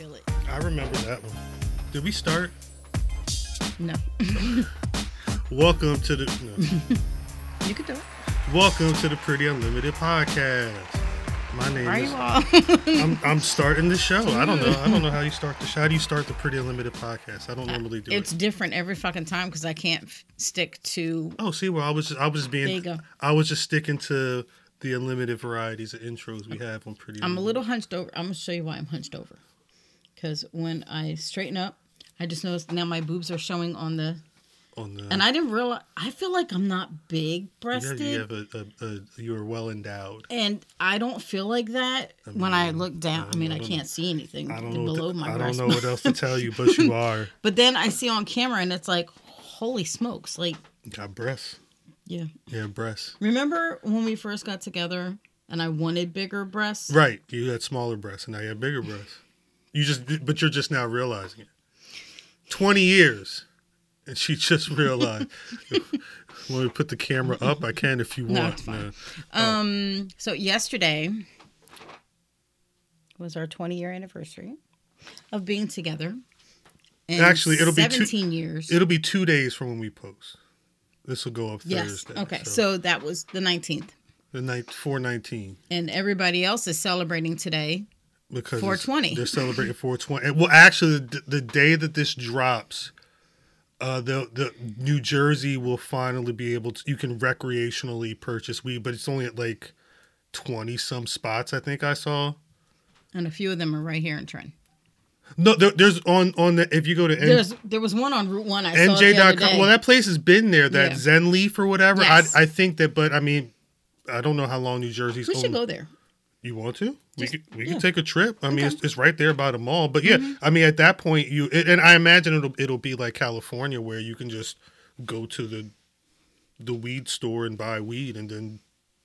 feel it. I remember that one. Did we start? No. Welcome to the no. you can do it. Welcome to the Pretty Unlimited podcast. My name Are is you all? I'm, I'm starting the show. I don't know. I don't know how you start the show. How do you start the Pretty Unlimited podcast? I don't normally do it's it. It's different every fucking time because I can't f- stick to. Oh, see, well, I was just, I was just There you being go. I was just sticking to the unlimited varieties of intros we have on Pretty. I'm a little hunched over. I'm gonna show you why I'm hunched over. Because when I straighten up, I just noticed now my boobs are showing on the. on the. And I didn't realize. I feel like I'm not big breasted. you have a, a, a you are well endowed. And I don't feel like that when I look down. I mean, I, can't see anything I below to- my I don't know what else to tell you, but you are. But then I see on camera, and it's like, holy smokes! Like, Got breasts. yeah. Yeah, breasts. Remember when we first got together, and I wanted bigger breasts? Right. You had smaller breasts, and now you have bigger breasts. You just, but you're just now realizing it. Twenty years, and she just realized. When we put the camera up, I can if you No, want. fine. man. Um. So yesterday was our 20 year anniversary of being together. And Actually, it'll be two- 17 years. It'll be two days from when we post. This will go up yes. Thursday. Okay. So. that was the 19th, the night four nineteen and everybody else is celebrating today. Because 420. They're celebrating four twenty. Well, actually, the, the day that this drops, uh, the the New Jersey will finally be able to. You can recreationally purchase weed, but it's only at like twenty some spots. I think I saw. And a few of them are right here in Trent. No, there, there's on on the if you go to N- There's there was one on Route One. I NJ.com. Well, that place has been there. That Yeah. Zen Leaf or whatever. Yes. I I think that, but I mean, I don't know how long New Jersey's. we should go there. You want to? We Just- could we yeah. could take a trip. I mean, it's, it's right there by the mall. But yeah, Mm-hmm. I mean, at that point, you it, and I imagine it'll it'll be like California where you can just go to the the weed store and buy weed, and then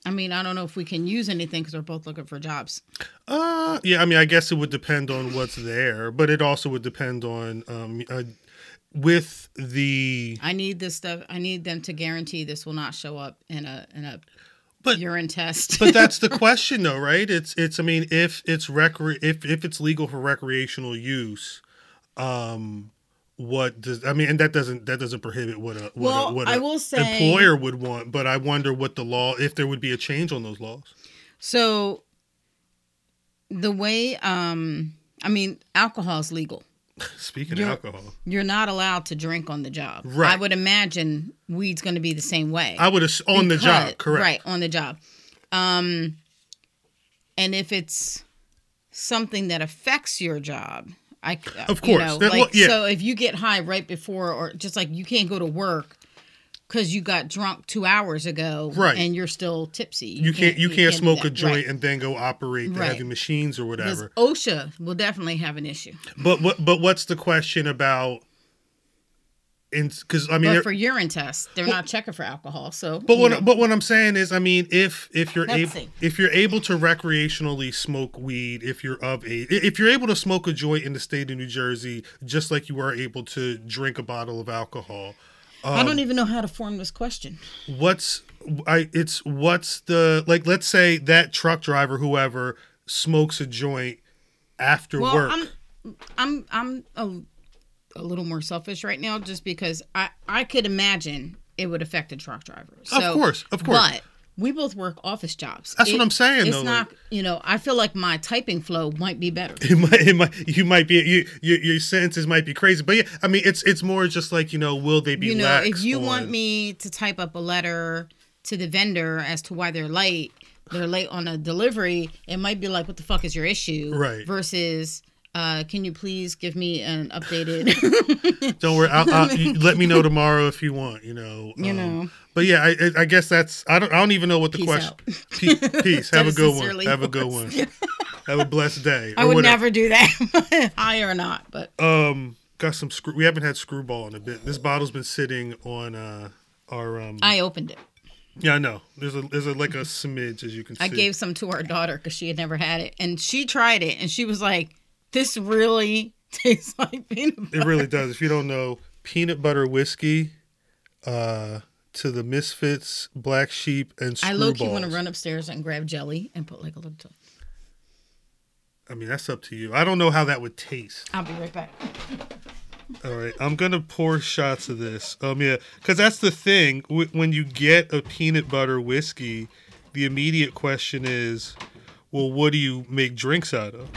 I mean, I don't know if we can use anything because we're both looking for jobs. uh yeah, I mean, I guess it would depend on what's there, but it also would depend on um uh, with the I need this stuff. I need them to guarantee this will not show up in a in a But- urine test. but that's the question though right it's it's i mean if it's recre if if it's legal for recreational use um what does i mean and that doesn't that doesn't prohibit what a what Well, a, what I will say- employer would want but i wonder what the law if there would be a change on those laws so the way um I mean, alcohol is legal. Speaking You're- of alcohol You're not allowed to drink on the job. Right. I would imagine weed's going to be the same way. i would have on the job correct Right, on the job. Um and if it's something that affects your job, I Of you course. know, That- like well, yeah. so if you get high right before or just like you can't go to work cuz you got drunk 2 hours ago Right. and you're still tipsy. you can't you can't do smoke a joint Right. and then go operate the Right. heavy machines or whatever OSHA will definitely have an issue. but what but what's the question about in because i mean But for urine tests, they're not checking for alcohol. So But what know. but what I'm saying is, I mean, if if you're able if you're able to recreationally smoke weed, if you're of age, if you're able to smoke a joint in the state of New Jersey, just like you are able to drink a bottle of alcohol, I um, don't even know how to form this question. what's I it's what's the like? Let's say that truck driver, whoever, smokes a joint after Well, work. I'm I'm I'm a, a little more selfish right now just because I I could imagine it would affect a truck driver. Of course, of course. But we both work office jobs. That's what I'm saying, It's though, not, you know, I feel like my typing flow might be better. it might, it might, you might be, you, your, your sentences might be crazy, but yeah, I mean, it's, it's more just like you know, will they be? You know, if you want me to type up a letter to the vendor as to why they're late, they're late on a delivery, it might be like, what the fuck is your issue? Right. Versus, uh, can you please give me an updated? Don't worry. I'll, I'll, let me know tomorrow if you want. You know. You um, know. But yeah, I, I- guess that's. I don't. I don't even know what the Peace question. Pe- Peace. Have a good one. sincerely Have a good one. Have a blessed day. I would whatever. never do that, high or not. But Um, got some screw. We haven't had screwball in a bit. This bottle's been sitting on uh our um. I opened it. yeah, I know. There's a there's a like a smidge as you can see. I gave some to our daughter because she had never had it, and she tried it, and she was like, "This really tastes like peanut butter." It really does. If you don't know, peanut butter whiskey, uh, to the Misfits, Black Sheep, and I Screwballs. low key want to run upstairs and grab jelly and put like a little. I mean, that's up to you. I don't know how that would taste. I'll be right back. All right, I'm gonna pour shots of this. Um, yeah, because that's the thing. W- when you get a peanut butter whiskey, the immediate question is, well, what do you make drinks out of?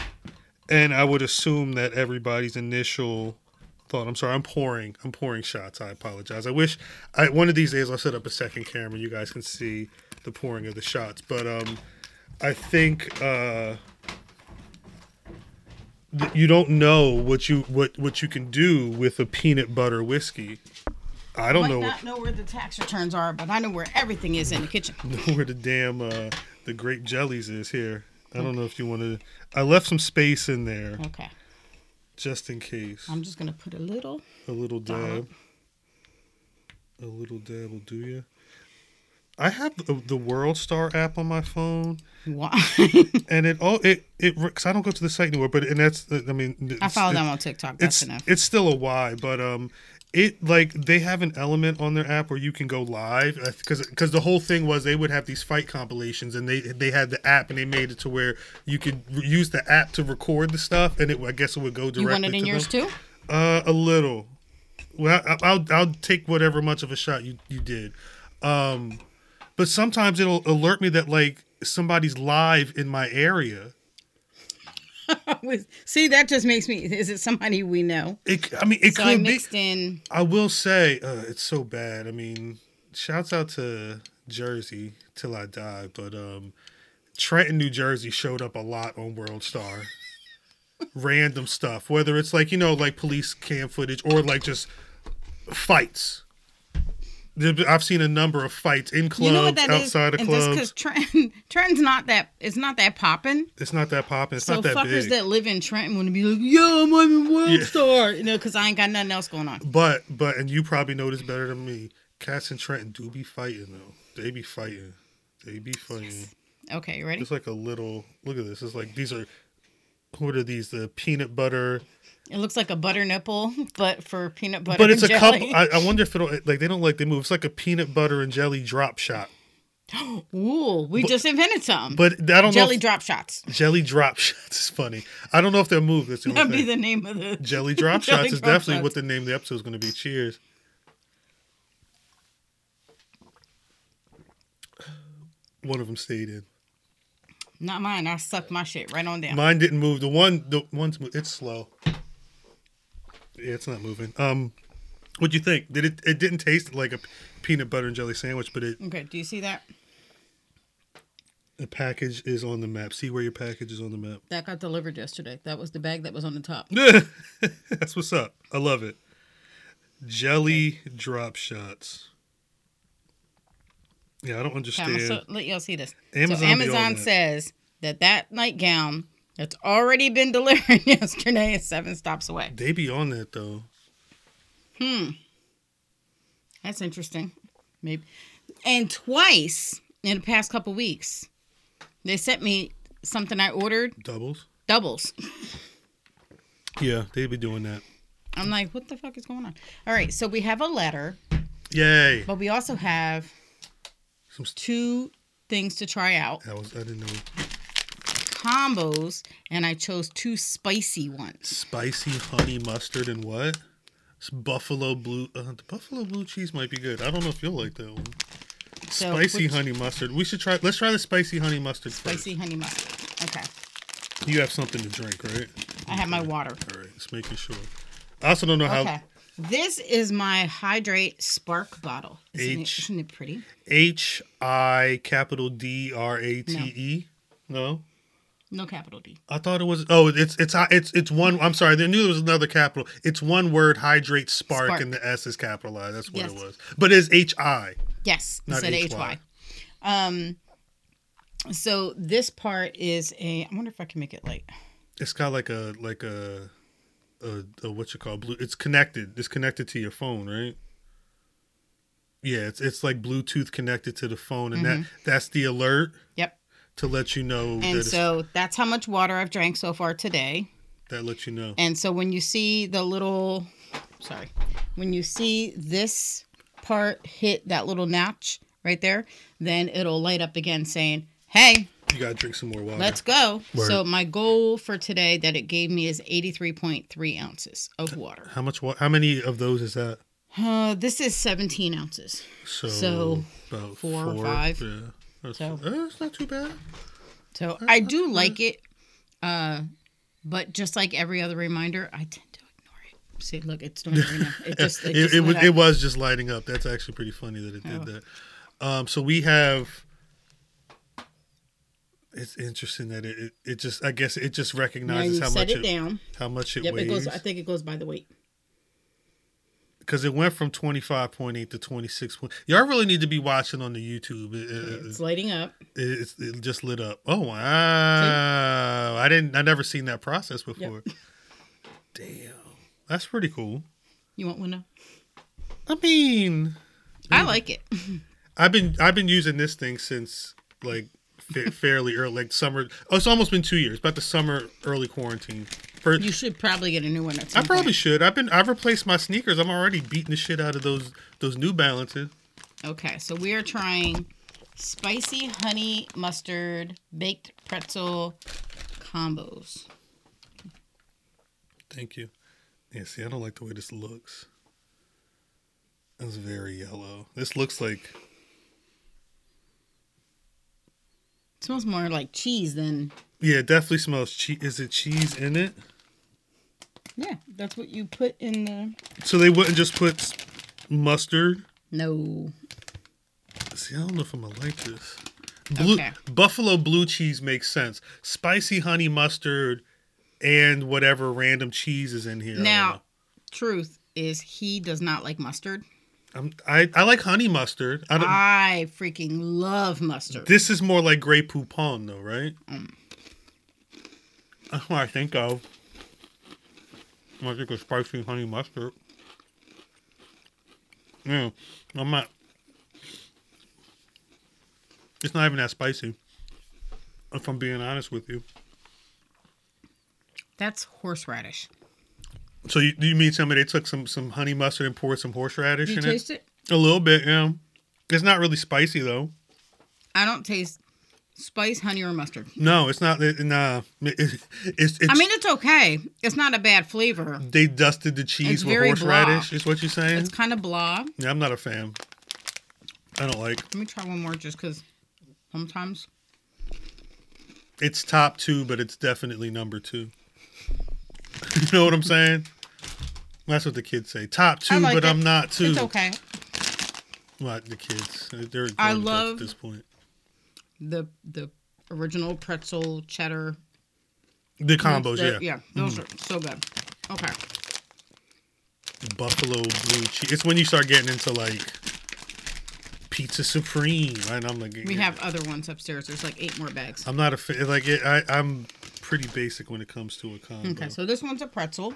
And I would assume that everybody's initial thought. I'm sorry, I'm pouring. I'm pouring shots. I apologize. I wish I one of these days I'll set up a second camera. You guys can see the pouring of the shots. But um, I think uh, th- you don't know what you what what you can do with a peanut butter whiskey. I don't Might know not know where the tax returns are, but I know where everything is in the kitchen. know where the damn uh, the grape jellies is here. I don't know if you want to. I left some space in there Okay. just in case. I'm just gonna put a little. A little dab. A little dab will do you. I have the, the World Star app on my phone, Why? and it all it it because I don't go to the site anymore. But and that's I mean I follow them on TikTok. That's it's enough. it's still a why, but um, it like they have an element on their app where you can go live because because the whole thing was they would have these fight compilations and they they had the app and they made it to where you could use the app to record the stuff and it I guess it would go directly. You want it in yours them. too? Uh, a little. Well, I, I'll I'll take whatever much of a shot you you did, um, but sometimes it'll alert me that like somebody's live in my area. See, that just makes me. Is it somebody we know? It, I mean, it So I could be. mixed in. I will say uh, it's so bad. I mean, shouts out to Jersey till I die, but um, Trenton, New Jersey showed up a lot on World Star. Random stuff, whether it's like you know, like police cam footage or like just fights. I've seen a number of fights in clubs, You know that is? outside of and just because Trenton, Trenton's not that. It's not that popping. It's not that popping. It's So not that fuckers big. that live in Trenton want to be like, "Yo, I'm on World Yeah. Star," you know, because I ain't got nothing else going on. But but and you probably know this better than me. Cats in Trenton do be fighting though. They be fighting. They be fighting. Okay, you ready? It's like a little. Look at this. It's like these are. What are these? The peanut butter. It looks like a butter nipple, but for peanut butter. But it's a jelly. I, I wonder if it'll like they don't like they move. It's like a peanut butter and jelly drop shot. Ooh, we just invented some. But I don't jelly know. drop shots. Jelly drop shots is funny. I don't know if they'll move. That's the That'd be the name of the. Jelly drop Jelly shots is definitely shots. what the name of the episode is going to be. Cheers. One of them stayed in. Not mine. I sucked my shit right on down. Mine didn't move. The one, the one's it's slow. Yeah, it's not moving. Um, what'd you think? Did it? It didn't taste like a peanut butter and jelly sandwich, but it okay, do you see that? the package is on the map. See where your package is on the map. That got delivered yesterday. That was the bag that was on the top. That's what's up. I love it. Jelly drop shots. Yeah, I don't understand. gonna so, let y'all see this. Amazon so Amazon says that that nightgown that's already been delivered yesterday is seven stops away. They be on that though. Hmm. That's interesting. Maybe. And twice in the past couple weeks, they sent me something I ordered Doubles. doubles. Yeah, they be doing that. I'm like, what the fuck is going on? All right, so we have a letter, Yay! but we also have Some st- two things to try out that was I didn't know. Combos, and I chose two spicy ones. Spicy honey mustard and what? It's buffalo blue. Uh, the buffalo blue cheese might be good. I don't know if you'll like that one. So spicy which- honey mustard. We should try. Let's try the spicy honey mustard. first. Spicy honey mustard. Okay, You have something to drink, right? I have my water. All right, just making sure. I also don't know how Okay. This is my Hidrate Spark bottle. Isn't, H- it, isn't it pretty? H I capital D R A T E. No, No capital D. I thought it was. Oh, it's it's it's it's one. I'm sorry. I knew there was another capital. It's one word. Hidrate spark, Spark. and the S is capitalized. That's what Yes. it was. But it's H I. Yes, Not HY. HY. Um, so this part is a. I wonder if I can make it light. It's got like a like a, a, a what you call blue. It's connected. It's connected to your phone, right? Yeah, it's it's like Bluetooth connected to the phone, and that that's the alert Yep. To let you know that And it's, so that's how much water I've drank so far today. that lets you know. And so when you see the little, sorry, when you see this part hit that little notch right there, then it'll light up again saying, "Hey, You gotta drink some more water. Let's go. Word. So my goal for today that it gave me is 83.3 ounces of water. How much? wa- How many of those is that? Uh, this is 17 ounces. So, So, about four or five. Yeah, that's, So- uh, that's not too bad. So I do like it. Uh, but just like every other reminder, I tend to ignore it. See, look, it's doing it now. It just, it, it, just it, was, it was just lighting up. That's actually pretty funny that it did Oh. that. Um, so we have. It's interesting that it, it, it just I guess it just recognizes how much it it, down. how much it Yep, it weighs goes. I think it goes by the weight. Because it went from twenty five point eight to twenty six point. Y'all really need to be watching on the YouTube. It, it, It's lighting up. it, it's- it just lit up. Oh wow! I didn't. I never seen that process before. Damn, that's pretty cool. You want one now? I mean, I like it. I've been I've been using this thing since like fairly early, like summer. Oh, it's almost been two years. About the summer early quarantine. For You should probably get a new one at I probably point. should. I've been I've replaced my sneakers. I'm already beating the shit out of those those New Balances. Okay, so we are trying spicy honey mustard baked pretzel combos. Thank you. Yeah, see, I don't like the way this looks. It's very yellow. This looks like It smells more like cheese than. yeah, it definitely smells cheese. Is it cheese in it? Yeah, that's what you put in the. So they wouldn't just put mustard. No. See, I don't know if I'm gonna like this. Blue, Okay. Buffalo blue cheese makes sense. Spicy honey mustard and whatever random cheese is in here. Now, truth is, he does not like mustard. I'm, I I like honey mustard. I don't, I freaking love mustard. this is more like Grey Poupon, though, right? Mm. That's what I think of. I think of spicy honey mustard. Yeah, I'm not. It's not even that spicy. If I'm being honest with you. That's horseradish. So you, you mean somebody they took some some honey mustard and poured some horseradish you in taste it? it? A little bit, yeah. It's not really spicy though. I don't taste spice, honey, or mustard. No, it's not. It, nah, it, it's, it's. I mean, it's okay. It's not a bad flavor. they dusted the cheese It's with horseradish. blah. Is what you're saying? It's kind of blah. yeah, I'm not a fan. I don't like. Let me try one more just because sometimes. It's top two, but it's definitely number two. you know what I'm saying? That's what the kids say. Top two, like but it. I'm not two. It's okay. What the kids? They're I love- at this point. The the original pretzel cheddar. The combos, the- yeah. Yeah, those mm-hmm. are so good. Okay. Buffalo blue cheese. It's when you start getting into like pizza supreme, right? I'm like, We have other ones upstairs. There's like eight more bags. I'm not a fan. Like it, I, I'm pretty basic when it comes to a combo. Okay, so this one's a pretzel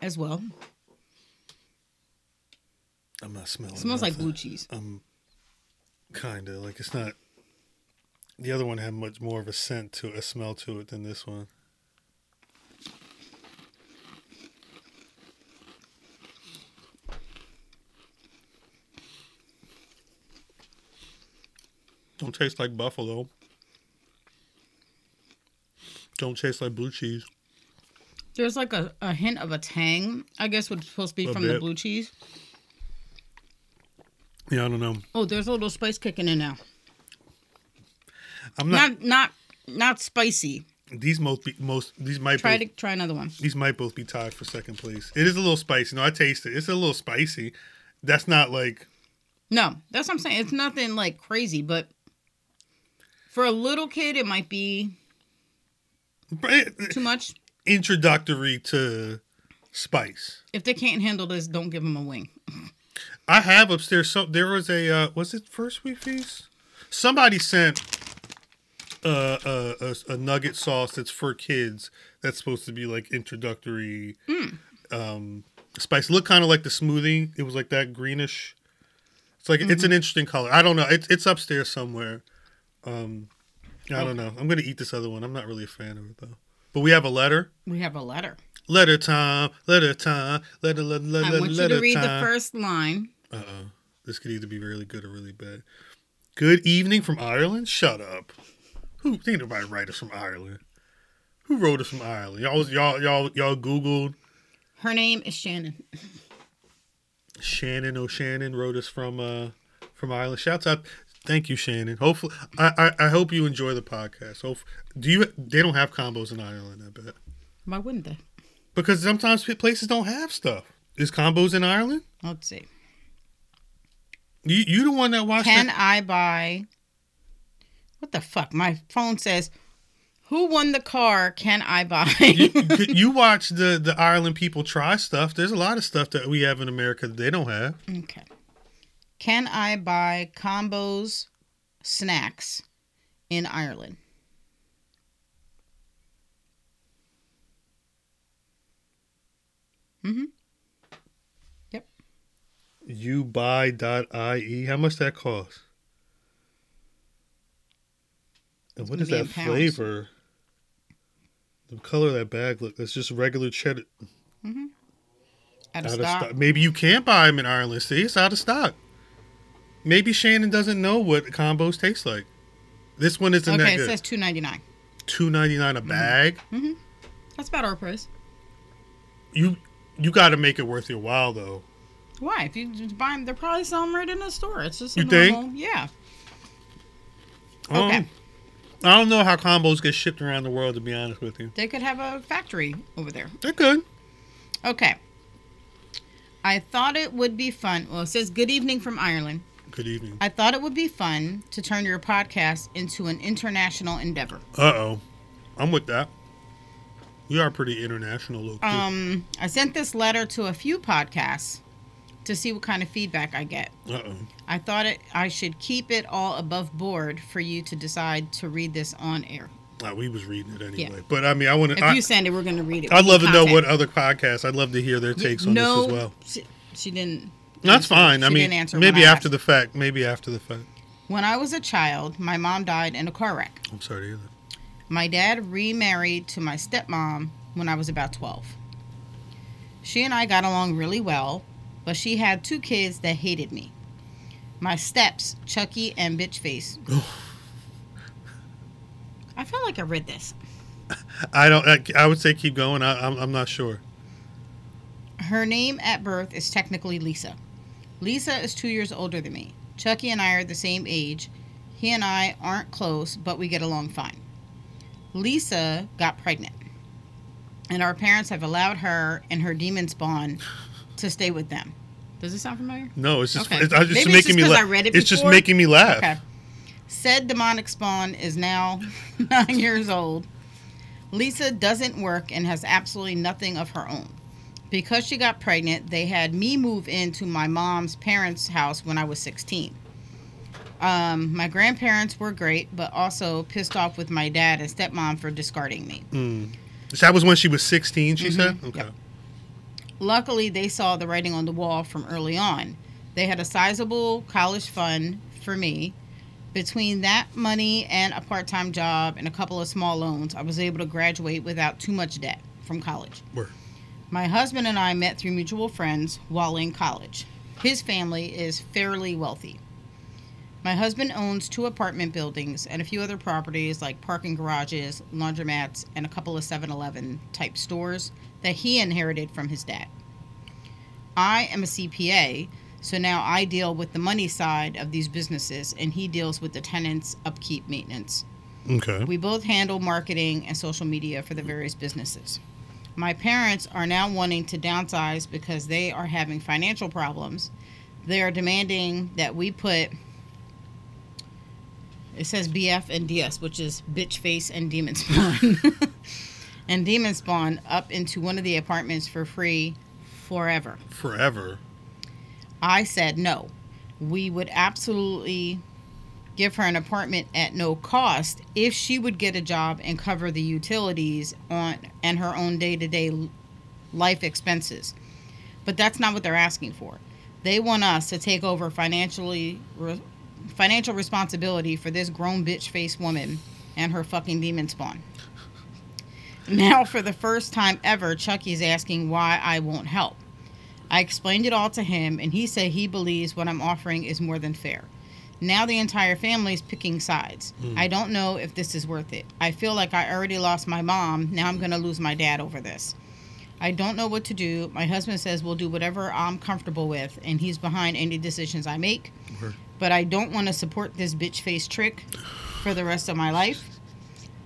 as well. I'm not smelling. It smells like blue cheese. I'm kind of like it's not. The other one had much more of a scent to a smell to it than this one. Don't taste like buffalo. Don't taste like blue cheese. There's like a, a hint of a tang, I guess, what's supposed to be from the blue cheese. Yeah, I don't know. Oh, there's a little spice kicking in now. I'm not. Not not not spicy. these most be, most these might Try both, to try another one. these might both be tied for second place. It is a little spicy. No, I taste it. It's a little spicy. That's not like No, that's what I'm saying. It's nothing like crazy, but for a little kid, it might be too much. Introductory to spice. If they can't handle this, don't give them a wing. I have upstairs. So there was a uh, was it First We Feast? Somebody sent uh, a, a a nugget sauce that's for kids. That's supposed to be like introductory um, spice. Look kind of like the smoothie. It was like that greenish. It's like it's an interesting color. I don't know. It's it's upstairs somewhere. Um, I don't know. I'm gonna eat this other one. I'm not really a fan of it though. But we have a letter. We have a letter. Letter time. Letter time. Letter letter letter I want you letter to read the first line. Uh oh. This could either be really good or really bad. Good evening from Ireland. Shut up. Who ain't nobody write us from Ireland? Who wrote us from Ireland? Y'all, y'all, y'all, y'all Googled Her name is Shannon. Shannon O'Shannon wrote us from uh from Ireland. Shouts out. Thank you, Shannon. Hopefully, I, I I hope you enjoy the podcast. Hope do you? They don't have combos in Ireland, I bet, Why wouldn't they? because sometimes places don't have stuff. Is combos in Ireland? Let's see. You you the one that watched Can that? I buy? What the fuck? My phone says, "Who won the car? Can I buy?" you, you watch the the Ireland people try stuff. There's a lot of stuff that we have in America that they don't have. okay. Can I buy combos snacks in Ireland? Mm-hmm. Yep. You buy.ie. How much that cost? And what is that flavor? The color of that bag look. It's just regular cheddar. Out of out stock. of stock. Maybe you can't buy them in Ireland. See, it's out of stock. Maybe Shannon doesn't know what combos taste like. This one isn't Okay, that it good. says two ninety nine. Two ninety nine a bag. Mhm. That's about our price. You you got to make it worth your while though. Why? If you just buy them, they're probably selling right in the store. It's just a You think? normal. Yeah. Um, Okay. I don't know how combos get shipped around the world. To be honest with you, They could have a factory over there. They could. Okay. I thought it would be fun. Well, it says good evening from Ireland. Good evening. I thought it would be fun to turn your podcast into an international endeavor. Uh oh, I'm with that. We are pretty international, low key. Um, I sent this letter to a few podcasts to see what kind of feedback I get. Uh oh. I thought it I should keep it all above board for you to decide to read this on air. Uh, we was reading it anyway, Yeah. but I mean, I want to. If to. you send it, we're going to read it. I'd love to know what other podcasts. I'd love to hear their takes on no, this as well. She, she didn't. That's fine. I mean, didn't answer when maybe after the fact. Maybe after the fact. When I was a child, my mom died in a car wreck. I'm sorry to hear that. My dad remarried to my stepmom when I was about 12. She and I got along really well, but she had two kids that hated me. My steps, Chucky and Bitchface. I felt like I read this. I don't. I, I would say keep going. I, I'm. I'm not sure. Her name at birth is technically Lisa. Lisa is two years older than me. Chucky and I are the same age. He and I aren't close, but we get along fine. Lisa got pregnant, and our parents have allowed her and her demon spawn to stay with them. Does it sound familiar? No, it's just. Okay. It's, it's just Maybe it's making just me 'cause laugh. I read it it's just making me laugh. Okay. Said demonic spawn is now nine years old. Lisa doesn't work and has absolutely nothing of her own. Because she got pregnant, they had me move into my mom's parents' house when I was 16. Um, my grandparents were great, but also pissed off with my dad and stepmom for discarding me. Mm. That was when she was 16. She said. Okay. Yep. Luckily, they saw the writing on the wall from early on. They had a sizable college fund for me. Between that money and a part time job and a couple of small loans, I was able to graduate without too much debt from college. Word. My husband and I met through mutual friends while in college. His family is fairly wealthy. My husband owns two apartment buildings and a few other properties like parking garages, laundromats, and a couple of 7 Eleven type stores that he inherited from his dad. I am a CPA, so now I deal with the money side of these businesses and he deals with the tenants' upkeep maintenance. Okay. We both handle marketing and social media for the various businesses. My parents are now wanting to downsize because they are having financial problems. They are demanding that we put it says BF and DS, which is bitch face and demon spawn. and demon spawn up into one of the apartments for free forever. Forever. I said no. We would absolutely give her an apartment at no cost if she would get a job and cover the utilities on and her own day-to-day life expenses. But that's not what they're asking for. They want us to take over financially re, financial responsibility for this grown bitch face woman and her fucking demon spawn. Now, for the first time ever, Chucky's asking why I won't help. I explained it all to him, and he said he believes what I'm offering is more than fair. Now the entire family is picking sides. Hmm. I don't know if this is worth it. I feel like I already lost my mom. Now I'm going to lose my dad over this. I don't know what to do. My husband says we'll do whatever I'm comfortable with, and he's behind any decisions I make. Word. But I don't want to support this bitch face trick for the rest of my life.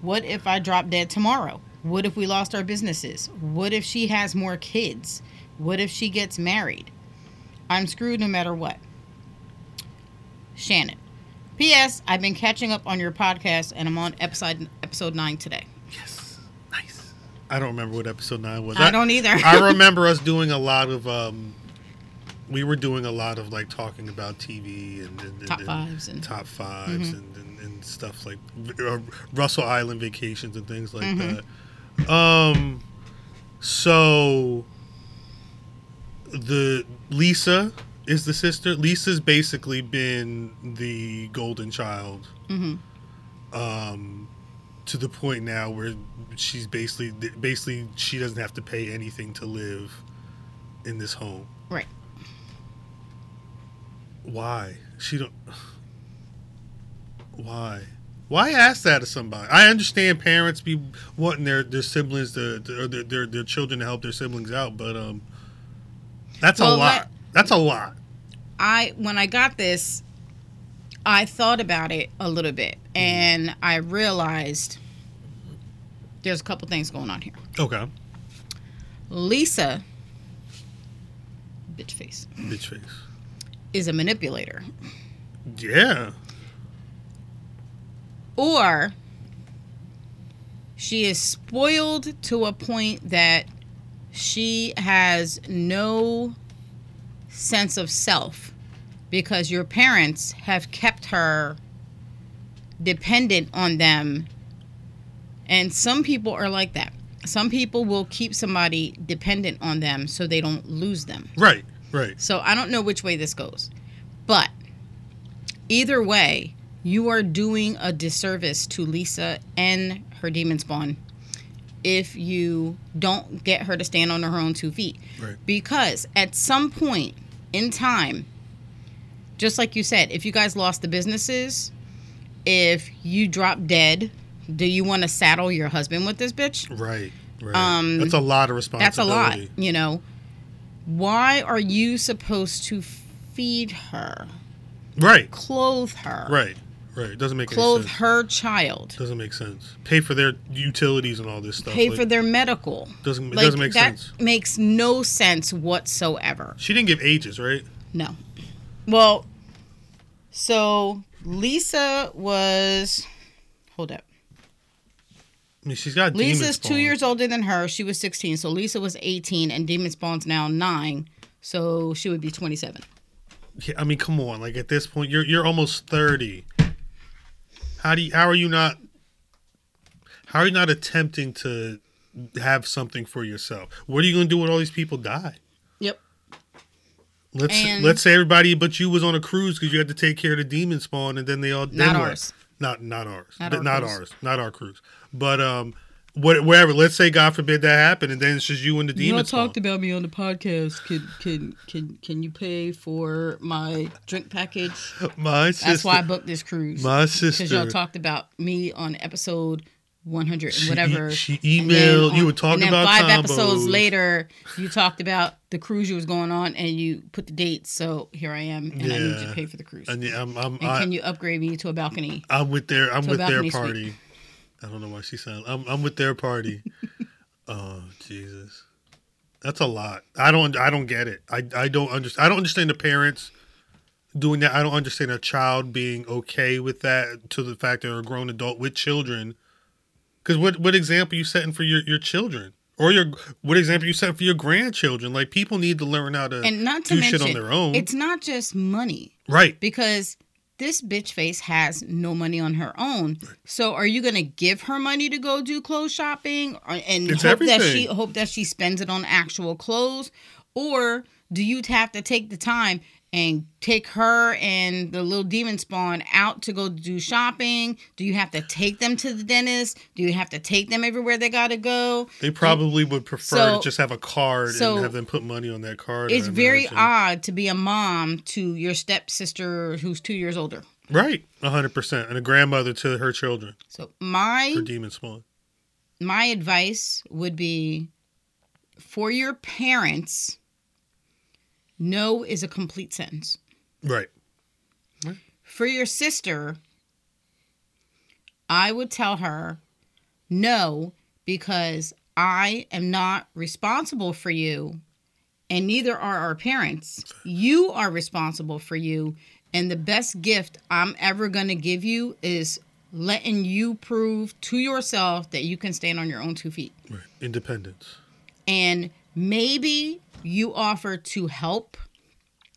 What if I drop dead tomorrow? What if we lost our businesses? What if she has more kids? What if she gets married? I'm screwed no matter what. Shannon. P.S. I've been catching up on your podcast and I'm on episode episode nine today. Yes. Nice. I don't remember what episode nine was. I don't either. I remember us doing a lot of um we were doing a lot of like talking about TV and, and, and Top and fives and- top 5s Mhm. and, and, stuff like uh, Russell Island vacations and things like Mhm. that. Um, so the Lisa is the sister. Lisa's basically been the golden child hmm um, to the point now where she's basically basically she doesn't have to pay anything to live in this home. Right. Why? She don't. Why? Why ask that of somebody? I understand parents be wanting their, their siblings to, to or their, their their children to help their siblings out, but um, that's a lot. let- that's a lot. I when I got this, I thought about it a little bit mm-hmm. and I realized there's a couple things going on here. Okay, Lisa, bitch face, bitch face. is a manipulator. Yeah, Or she is spoiled to a point that she has no sense of self because your parents have kept her dependent on them. And some people are like that. Some people will keep somebody dependent on them so they don't lose them. right, right. So I don't know which way this goes. But either way, you are doing a disservice to Lisa and her demon spawn if you don't get her to stand on her own two feet. Right. Because at some point in time, just like you said, if you guys lost the businesses, if you drop dead, do you want to saddle your husband with this bitch? Right, right. Um, that's a lot of responsibility. That's a lot, you know. Why are you supposed to feed her, Right, clothe her, right, right. It doesn't make clothe any sense. her child, Doesn't make sense. Pay for their utilities and all this stuff. pay like, for their medical? doesn't Like doesn't make that sense. makes no sense whatsoever. She didn't give ages, right? No. Well, so Lisa was. Hold up. I mean, she's got demon Lisa's two years older than her. She was 16. So Lisa was 18, and Demon Spawn's now nine. So she would be 27. Yeah, I mean, come on. Like at this point, you're you're almost thirty. How do you, how are you not? How are you not attempting to have something for yourself? What are you going to do when all these people die? Yep. Let's And- let's say everybody but you was on a cruise because you had to take care of the demon spawn, and then they all Not ours. Not not ours. Not our not ours. Not our cruise. But um, what wherever. Let's say God forbid that happened, and then it's just you and the demon Y'all talked about me on the podcast. Can can can can you pay for my drink package? my sister. That's why I booked this cruise. my sister, Because y'all talked about me on episode 100 and whatever. she then emailed- you on- were talking and then about five episodes later. You talked about the cruise you was going on, and you put the dates. So here I am, and I need you to pay for the cruise. And yeah, I'm I'm and I, can you upgrade me to a balcony? I'm with their I'm with their balcony suite? I don't know why she sounds. I'm I'm with their party. oh Jesus, that's a lot. I don't I don't get it. I I don't understand. I don't understand the parents doing that. I don't understand a child being okay with that to the fact they're a grown adult with children. Because what what example you setting for your your children? Or your what example you set for your grandchildren? Like people need to learn how to And not to do mention, shit on their own. it's not just money. right. because this bitch face has no money on her own. So are you gonna give her money to go do clothes shopping uh, and It's hope that she hope that she spends it on actual clothes, or do you have to take the time and take her and the little demon spawn out to go do shopping? Do you have to take them to the dentist? Do you have to take them everywhere they gotta go? They probably would prefer So- to just have a card so and have them put money on that card. It's very odd to be a mom to your stepsister who's two years older. Right, hundred percent, and a grandmother to her children, So my her demon spawn. my advice would be for your parents no is a complete sentence. Right, for your sister i would tell her no because i am not responsible for you and neither are our parents. You are responsible for you and the best gift i'm ever going to give you is letting you prove to yourself that you can stand on your own two feet. Right, independence. and maybe you offer to help,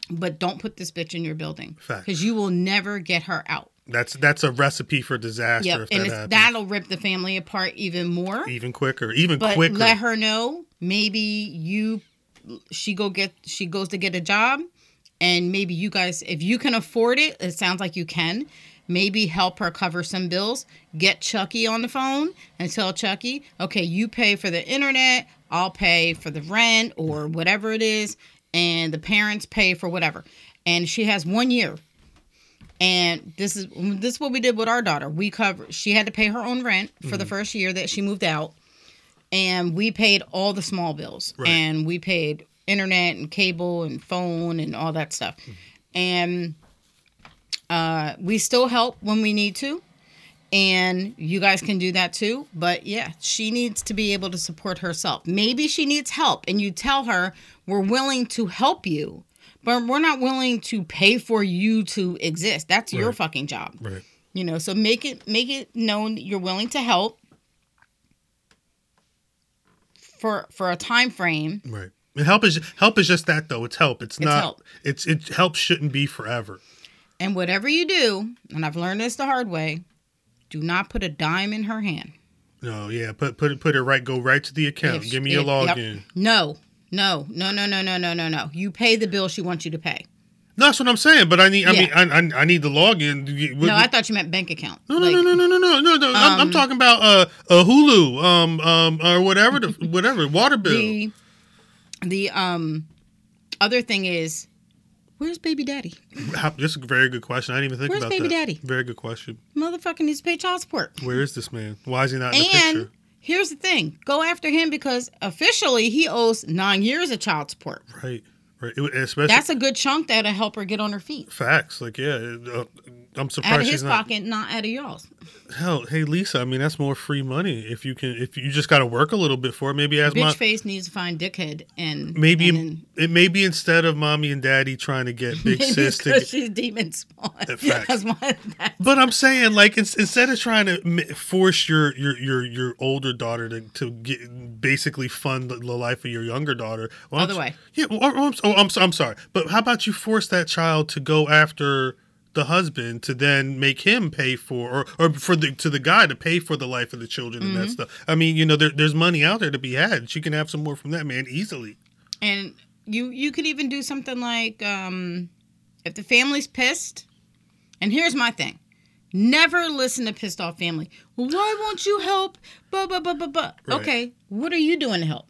but don't put this bitch in your building because you will never get her out. That's that's a recipe for disaster. Yep, if and that that'll rip the family apart even more. even quicker, even But quicker. let her know maybe you she go get she goes to get a job, and maybe you guys if you can afford it, it sounds like you can. Maybe help her cover some bills. Get Chucky on the phone and tell Chucky, okay, you pay for the internet, I'll pay for the rent or whatever it is, and the parents pay for whatever. And she has one year. And this is this is what we did with our daughter. We covered she had to pay her own rent for the first year that she moved out. And we paid all the small bills. Right. And we paid internet and cable and phone and all that stuff. And uh, we still help when we need to. And you guys can do that too. But yeah, she needs to be able to support herself. Maybe she needs help, and you tell her, we're willing to help you, but we're not willing to pay for you to exist. That's your fucking job. right, You know, so make it make it known you're willing to help for for a time frame. right. And help is help is just that though. It's help. It's, not. help. It's it help shouldn't be forever. And whatever you do, and I've learned this the hard way, do not put a dime in her hand. No, yeah. Put put it put it right. Go right to the account. If- Give me your if- yep. login. No, no, no, no, no, no, no, no, no. You pay the bill she wants you to pay. No, that's what I'm saying. But I need. I Yeah. mean, I, I I need the login. No, I thought you meant bank account. No, no, Like, no, no, no, no, no, no, no. I'm, I'm Um, talking about uh, a Hulu, um, um, or whatever, the whatever water bill. The the um other thing is, where's baby daddy? That's a very good question. I didn't even think Where's about baby that. daddy? Very good question. Motherfucker needs to pay child support. Where is this man? Why is he not in the And picture? here's the thing: go after him because officially he owes nine years of child support. Right, right. It, especially That's a good chunk that'll help her get on her feet. facts. Like, yeah, uh, I'm Out surprised of she's his not. pocket, not out of y'all's. Hell, hey Lisa. I mean, that's more free money if you can. If you just got to work a little bit for it. Maybe as Bitch my face needs to find dickhead and maybe and it may be instead of mommy and daddy trying to get big sis to. Get, she's demon spawn. That's why that but I'm saying, like, ins- instead of trying to force your your your your older daughter to to get basically fund the, life of your younger daughter, don't Other way. Yeah. Or I'm, oh, I'm I'm sorry, but how about you force that child to go after the husband to then make him pay for or, or for the to the guy to pay for the life of the children and Mm-hmm. that stuff. I mean, you know, there, there's money out there to be had. She can have some more from that man easily. and you you could even do something like um if the family's pissed and here's my thing never listen to pissed off family well why won't you help blah blah blah blah blah Right. okay what are you doing to help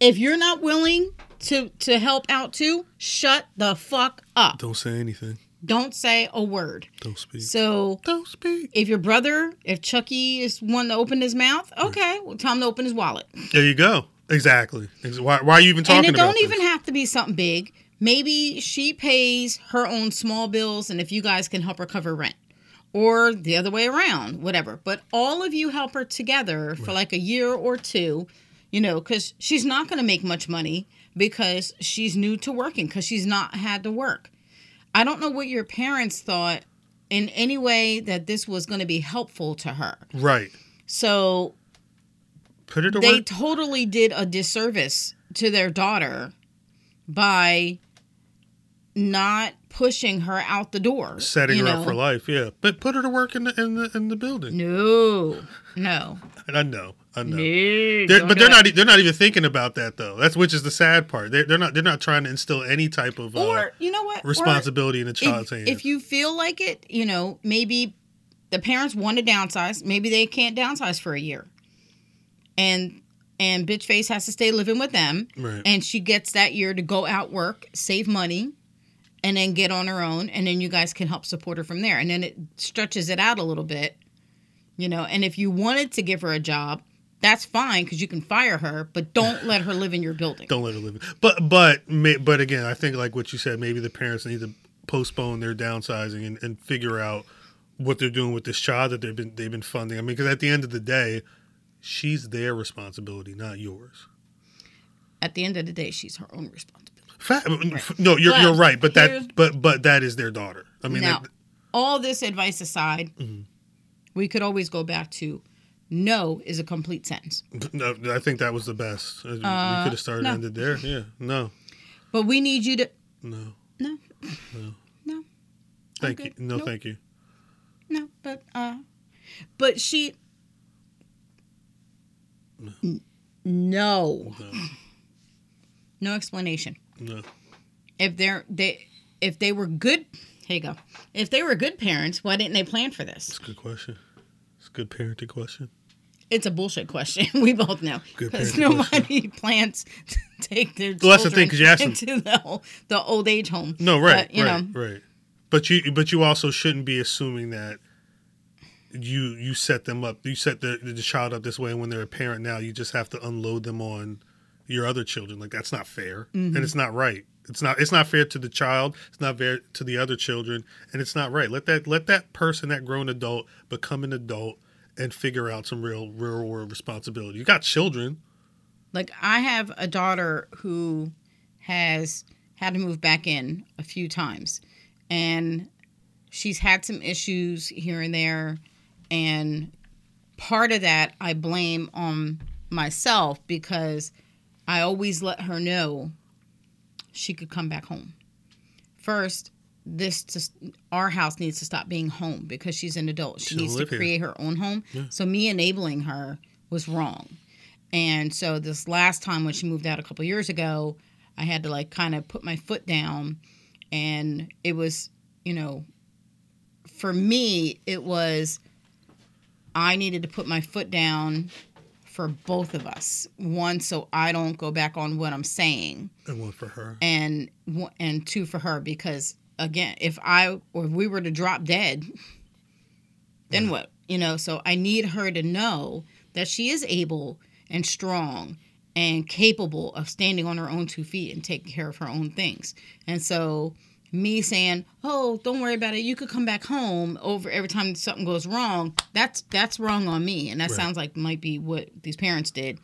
if you're not willing to to help out too shut the fuck up Don't say anything. Don't say a word Don't speak. so Don't speak. if your brother if chucky is one to open his mouth okay well tell him to open his wallet There you go. Exactly. Why, why are you even talking and it don't even have to be something big. Maybe she pays her own small bills, and if you guys can help her cover rent, or the other way around, whatever. But all of you help her together for like a year or two, you know, because she's not going to make much money because she's new to working because she's not had to work. I don't know what your parents thought in any way that this was going to be helpful to her. Right. So Put it to they totally did a disservice to their daughter by not pushing her out the door. Setting her know? up for life. Yeah. But put her to work in the in the in the building. No, no, And I know. No. They're, but they're not. They're not even thinking about that though. That's which is the sad part. They're, they're not. They're not trying to instill any type of uh, Or you know what? Or responsibility in a child's if, hands. if you feel like it, you know, maybe the parents want to downsize. Maybe they can't downsize for a year, and and bitch face has to stay living with them. right. and she gets that year to go out work, save money, and then get on her own and then you guys can help support her from there and then it stretches it out a little bit you know and if you wanted to give her a job that's fine because you can fire her but don't let her live in your building Don't let her live. it. But but but again, I think like what you said, maybe the parents need to postpone their downsizing and, and figure out what they're doing with this child that they've been they've been funding. I mean, because at the end of the day, she's their responsibility, not yours. at the end of the day she's her own responsibility Fa- No, you're But you're right, but that but but that is their daughter. I mean, now that, all this advice aside Mm-hmm. we could always go back to no is a complete sentence no, I think that was the best. Uh, we Uh, could have started no. and ended there. Yeah, no, but we need you to no, no No. no thank you, no, Nope. thank you. No, but uh, but she. N- No. No. No explanation. No, If they're they, if they were good, here you go. If they were good parents, why didn't they plan for this? it's a good question. It's a good parenting question. It's a bullshit question. We both know because nobody plans to take their Well, that's the thing, children 'cause you asked into the old, the old age home. No, right, But, you right, know, right. But you, but you also shouldn't be assuming that you you set them up. You set the the child up this way, and when they're a parent now, you just have to unload them on your other children. Like that's not fair, mm-hmm. and it's not right. It's not. It's not fair to the child. It's not fair to the other children, and it's not right. Let that let that person, that grown adult, become an adult and figure out some real real world responsibility. You got children. Like I have a daughter who has had to move back in a few times and she's had some issues here and there and part of that I blame on myself because I always let her know she could come back home. First, this just our house needs to stop being home because she's an adult. She She'll needs to live here. create her own home. Yeah. So me enabling her was wrong. And so this last time when she moved out a couple years ago, I had to like kind of put my foot down and it was, you know, for me it was I needed to put my foot down for both of us. One so I don't go back on what I'm saying And one for her. and one- and two for her because again if i or if we were to drop dead then what? You know so i need her to know that she is able and strong and capable of standing on her own two feet and taking care of her own things. And so me saying oh don't worry about it. You could come back home over every time something goes wrong. That's that's wrong on me and that Right. sounds like might be what these parents did.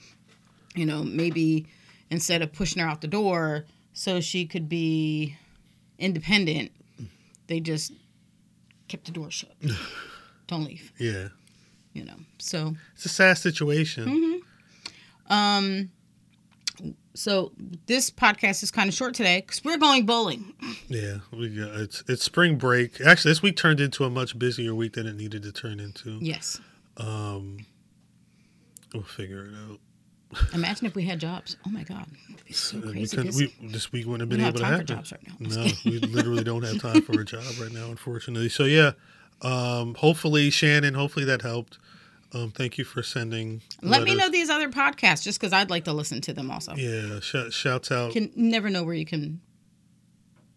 You know maybe instead of pushing her out the door so she could be independent they just kept the door shut don't leave Yeah, you know so it's a sad situation. Mm-hmm. um so this podcast is kind of short today because we're going bowling Yeah, we got, it's it's spring break. Actually, this week turned into a much busier week than it needed to turn into. yes Um, we'll figure it out. Imagine if we had jobs oh my god it'd be so Uh, we crazy we, this week wouldn't have been able have to happen. for jobs right now. No, we literally don't have time for a job right now, unfortunately. So yeah, um, hopefully Shannon, hopefully that helped. Um, thank you for sending. let me know these other podcasts just because i'd like to listen to them also Yeah, sh- shouts out, can never know where you can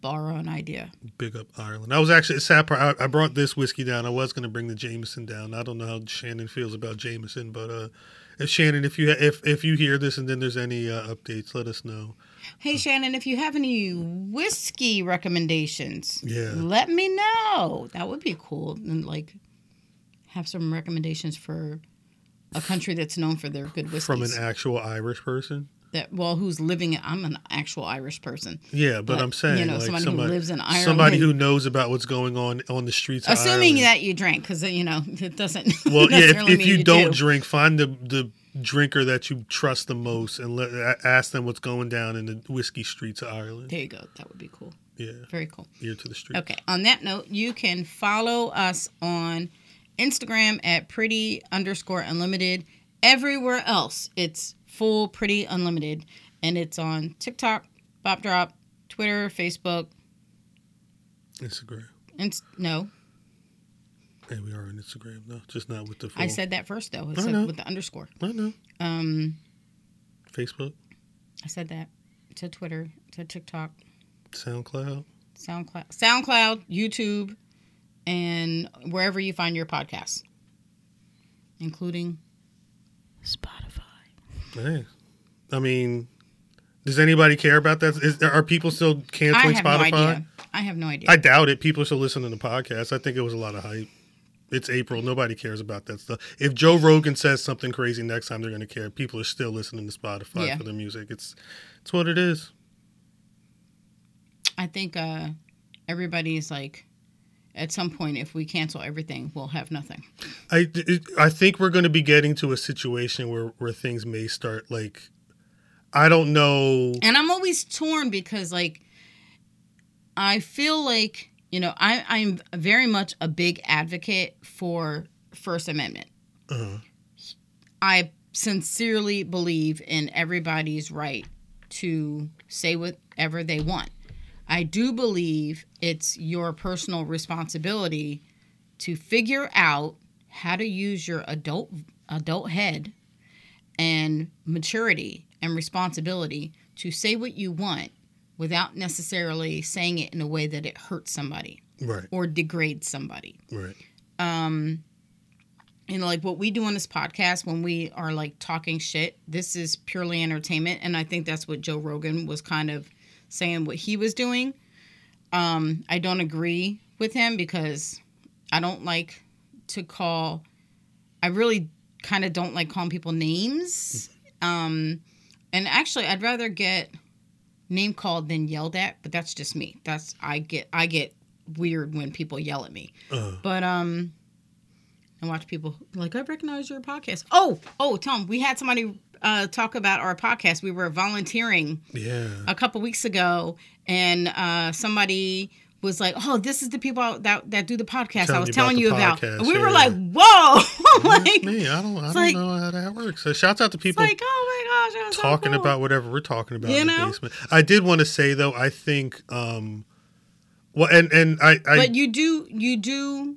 borrow an idea big up Ireland. I was actually sad. I, I brought this whiskey down. I was going to bring the Jameson down. I don't know how Shannon feels about Jameson, but uh, if Shannon, if you if if you hear this and then there's any uh, updates, let us know. Hey Shannon, if you have any whiskey recommendations, Yeah. let me know. That would be cool. And like have some recommendations for a country that's known for their good whiskey. From an actual Irish person. That well, who's living in I'm an actual Irish person. Yeah, but, But, I'm saying you know, like somebody who lives in Ireland. somebody who knows about what's going on on the streets. Assuming Ireland. that you drink because you know it doesn't. Well, yeah. If, if mean you, don't do. drink, find the the drinker that you trust the most and let ask them what's going down in the whiskey streets of Ireland. there you go. That would be cool. Yeah, Very cool. ear to the streets. Okay. On that note, you can follow us on Instagram at pretty underscore unlimited. Everywhere else, it's full pretty unlimited. And it's on TikTok, Bop Drop, Twitter, Facebook, Instagram. and no, Hey, we are on Instagram. No, just not with the. Full. I said that first though. I know. with the underscore. I know. Um, Facebook, I said that to Twitter, to TikTok, SoundCloud. SoundCloud, SoundCloud, YouTube, and wherever you find your podcasts, including Spotify. Hey, I mean, does anybody care about that? Is, are people still canceling have Spotify? no. I have no idea. I doubt it. People are still listening to the podcast. I think it was a lot of hype. It's April. Nobody cares about that stuff. If Joe Rogan says something crazy next time, they're going to care. People are still listening to Spotify Yeah. for the music. It's it's what it is. I think uh, everybody's like, at some point, if we cancel everything, we'll have nothing. I I think we're going to be getting to a situation where where things may start like I don't know. And I'm always torn because, like, I feel like, you know, I, I'm very much a big advocate for First Amendment. Uh, I sincerely believe in everybody's right to say whatever they want. I do believe it's your personal responsibility to figure out how to use your adult adult head and maturity and responsibility to say what you want without necessarily saying it in a way that it hurts somebody right, or degrades somebody right. um you know like what we do on this podcast when we are like talking shit this is purely entertainment and i think that's what joe rogan was kind of saying what he was doing. Um i don't agree with him because i don't like to call i really kind of don't like calling people names. Um and actually i'd rather get name called than yelled at but that's just me. That's i get i get weird when people yell at me. Uh, but um, and watch people like I recognize your podcast. Oh, oh, Tom, we had somebody uh, talk about our podcast. We were volunteering yeah. a couple weeks ago, and uh, somebody was like, "Oh, this is the people that that do the podcast I was you telling you about." podcast, we were like, "Whoa!" like, me. I don't. I don't like- know how that works. So shouts out to people like, "Oh my gosh!" that's so talking cool." about whatever we're talking about You in know? the basement. I did want to say though, I think um well and and I, I but you do you do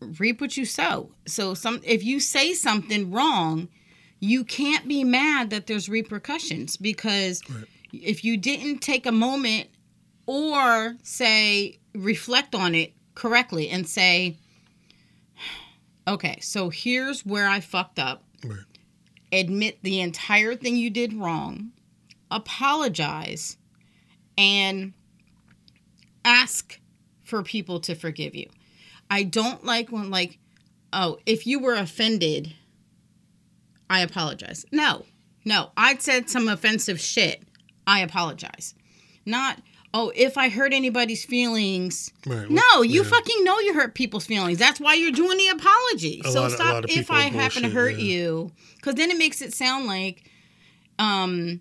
reap what you sow. So some if you say something wrong, you can't be mad that there's repercussions because Right. if you didn't take a moment or say reflect on it correctly and say okay, so here's where I fucked up. Right. Admit the entire thing you did wrong, apologize and ask for people to forgive you. I don't like when like, oh, if you were offended, I apologize. No, no, I said some offensive shit. I apologize. Not, oh, if I hurt anybody's feelings. Right. No, you Yeah. fucking know you hurt people's feelings. That's why you're doing the apology. A so lot stop if I are happen to hurt yeah. you, because then it makes it sound like, um,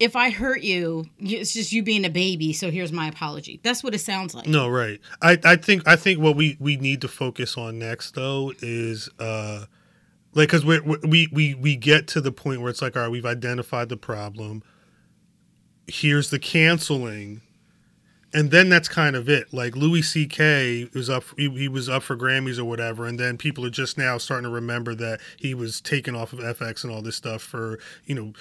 if I hurt you, it's just you being a baby. So here's my apology. That's what it sounds like. No, right. I, I think I think what we, we need to focus on next though is uh like because we we we we get to the point where it's like all right we've identified the problem. Here's the canceling, and then that's kind of it. Like Louis C.K. was up he, he was up for Grammys or whatever, and then people are just now starting to remember that he was taken off of FX and all this stuff for you know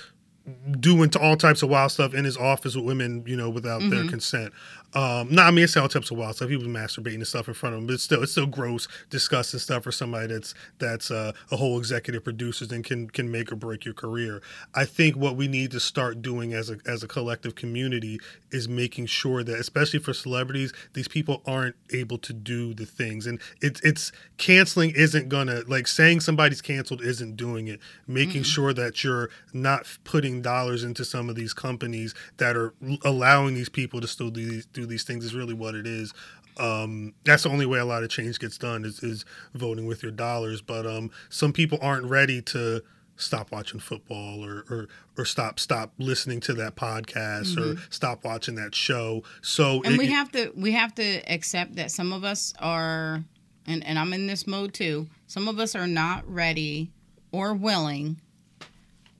doing to all types of wild stuff in his office with women, you know, without their Mm-hmm. consent. Um, no, I mean, it's all types of wild stuff. He was masturbating and stuff in front of him, but it's still, it's still gross, disgusting stuff for somebody that's that's uh, a whole executive producer and can can make or break your career. I think what we need to start doing as a as a collective community is making sure that, especially for celebrities, these people aren't able to do the things, and it's it's canceling isn't gonna like saying somebody's canceled isn't doing it. Making sure that you're not putting dollars into some of these companies that are allowing these people to still do these do these things is really what it is. Um, that's the only way a lot of change gets done is, is voting with your dollars. But um, some people aren't ready to stop watching football or, or or stop stop listening to that podcast or stop watching that show. So and it- we have to we have to accept that some of us are and, and i'm in this mode too some of us are not ready or willing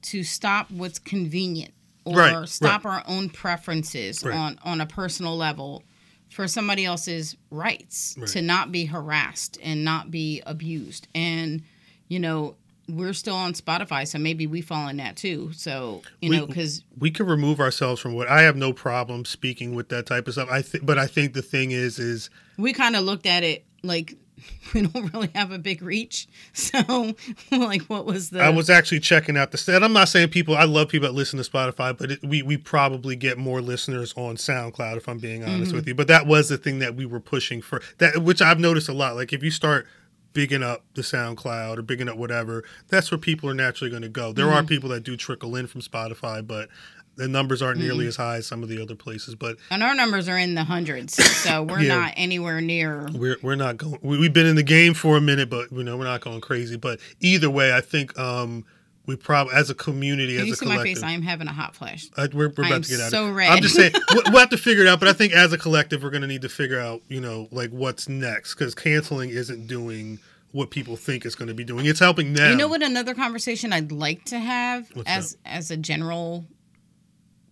to stop what's convenient or Right, stop our own preferences Right. on on a personal level for somebody else's rights Right. to not be harassed and not be abused and you know we're still on Spotify, so maybe we fall in that too. So you We- know, because we can remove ourselves from what I have no problem speaking with that type of stuff. I think, but I think the thing is, is we kind of looked at it like we don't really have a big reach. So like, what was the? I was actually checking out the stat. I'm not saying people. I love people that listen to Spotify, but it, we we probably get more listeners on SoundCloud if I'm being honest Mm-hmm. with you. But that was the thing that we were pushing for. That which I've noticed a lot. Like if you start bigging up the SoundCloud or bigging up whatever, that's where people are naturally going to go. There Mm-hmm. are people that do trickle in from Spotify, but the numbers aren't nearly Mm-hmm. as high as some of the other places. But and our numbers are in the hundreds, so we're Yeah. not anywhere near. we're we're not going. We, we've been in the game for a minute, but you know we're not going crazy. But either way, I think um we probably as a community, Can as you a see my collective, face? I am having a hot flash. I, we're, we're I about to get out so of red. I'm just saying we'll, we'll have to figure it out. But I think as a collective, we're going to need to figure out, you know, like what's next because canceling isn't doing what people think it's going to be doing. It's helping them. You know what? Another conversation I'd like to have What's as as a general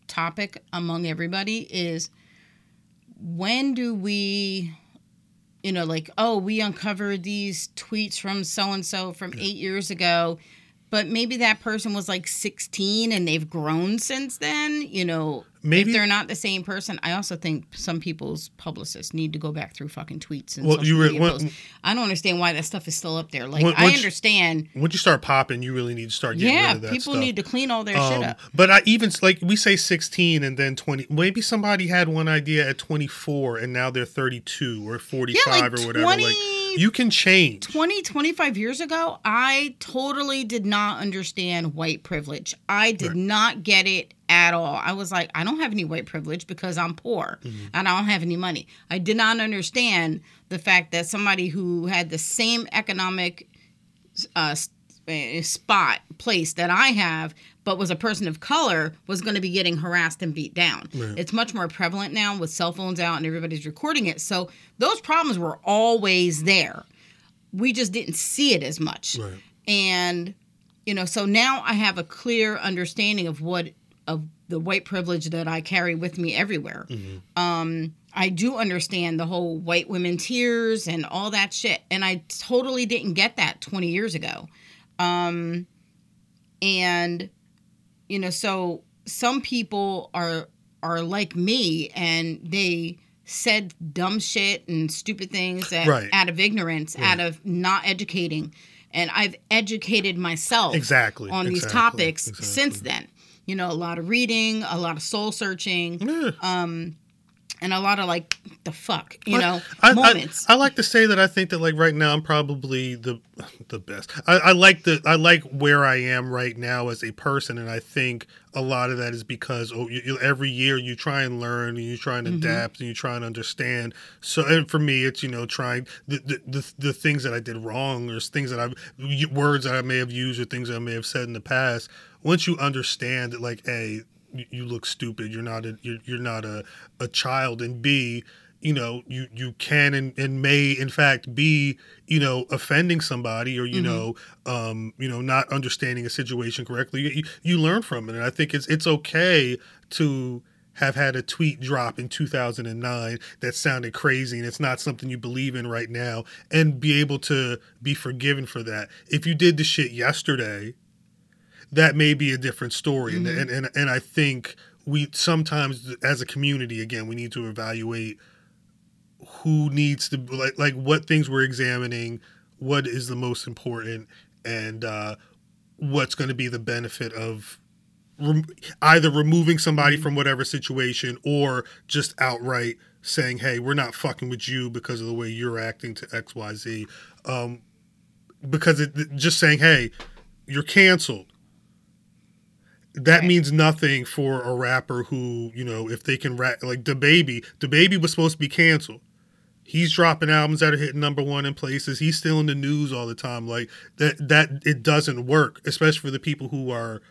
topic among everybody is when do we you know like oh we uncovered these tweets from so and so from 8 years ago but maybe that person was like 16 and they've grown since then you know Maybe- if they're not the same person i also think some people's publicists need to go back through fucking tweets and Well, you re- media when- posts. i don't understand why that stuff is still up there like When- i understand Once you start popping, you really need to start getting yeah, rid of that people stuff. need to clean all their shit Um, up. But I even like we say 16 and then 20. Maybe somebody had one idea at 24 and now they're 32 or 45 like or whatever. 20 like you can change. 20, 25 years ago, I totally did not understand white privilege. I did Right. not get it at all. I was like, I don't have any white privilege because I'm poor Mm-hmm. and I don't have any money. I did not understand the fact that somebody who had the same economic uh, uh, spot place that I have, but was a person of color, was going to be getting harassed and beat down. Right. It's much more prevalent now with cell phones out and everybody's recording it. So those problems were always there. We just didn't see it as much. Right. And you know, so now I have a clear understanding of what of the white privilege that I carry with me everywhere. Um, I do understand the whole white women tears and all that shit, and I totally didn't get that 20 years ago. Um, and you know, so some people are are like me, and they said dumb shit and stupid things that, Right. out of ignorance, out of not educating. And I've educated myself Exactly. on these topics exactly. since then. You know, a lot of reading, a lot of soul searching, Yeah. Um, and a lot of like the fuck, you I- know, I, I- moments. I, like to say that I think that like right now I'm probably the the best. I, I like the I like where I am right now as a person, and I think a lot of that is because oh, you, you- every year you try and learn and you try and Mm-hmm. adapt and you try and understand. So, and for me, it's you know trying the the, the, the things that I did wrong or things that I've words that I may have used or things that I may have said in the past. Once you understand that, like, a you, look stupid. You're not a you're, you're not a, a child, and B, you know, you you can and, and may in fact be you know offending somebody or you know um you know not understanding a situation correctly. You, you, you learn from it, and I think it's it's okay to have had a tweet drop in 2009 that sounded crazy and it's not something you believe in right now and be able to be forgiven for that. If you did the shit yesterday, that may be a different story. And, and, and, and I think we sometimes, as a community, again, we need to evaluate who needs to, like, like what things we're examining, what is the most important, and uh, what's going to be the benefit of rem- either removing somebody from whatever situation or just outright saying, hey, we're not fucking with you because of the way you're acting to XYZ. Um, because it, just saying, hey, you're canceled that Right. means nothing for a rapper who you know if they can rap like DaBaby the baby was supposed to be canceled. He's dropping albums that are hitting number one in places. He's still in the news all the time. Like that that it doesn't work especially for the people who are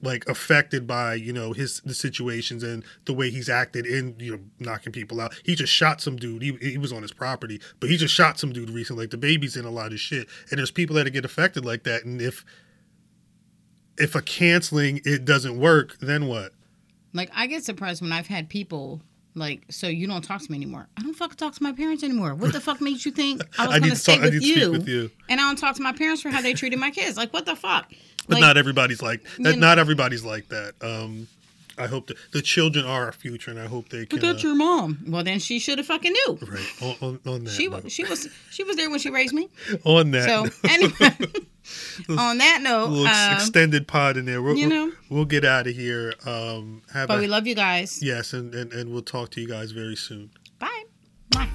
like affected by you know his the situations and the way he's acted in you know knocking people out. He just shot some dude. He, he was on his property but he just shot some dude recently. Like DaBaby's in a lot of shit. And there's people that get affected like that. And if if a canceling it doesn't work then what Like I get surprised when I've had people Like, so you don't talk to me anymore. I don't fucking talk to my parents anymore. What the fuck made you think I was I gonna to stay talk, with you, with you. And I don't talk to my parents for how they treated my kids. Like, what the fuck? But Like, not everybody's like that. know- Not everybody's like that. Um, I hope that the children are our future, and I hope they can. but that's uh, your mom. Well, then she should have fucking knew. right on, on, on that. She note. was she was she was there when she raised me. on that. So note. anyway, on that note, little um, extended pod in there. We'll, you know, we'll, we'll get out of here. Um, but a, we love you guys. Yes, and, and, and we'll talk to you guys very soon. Bye. Bye.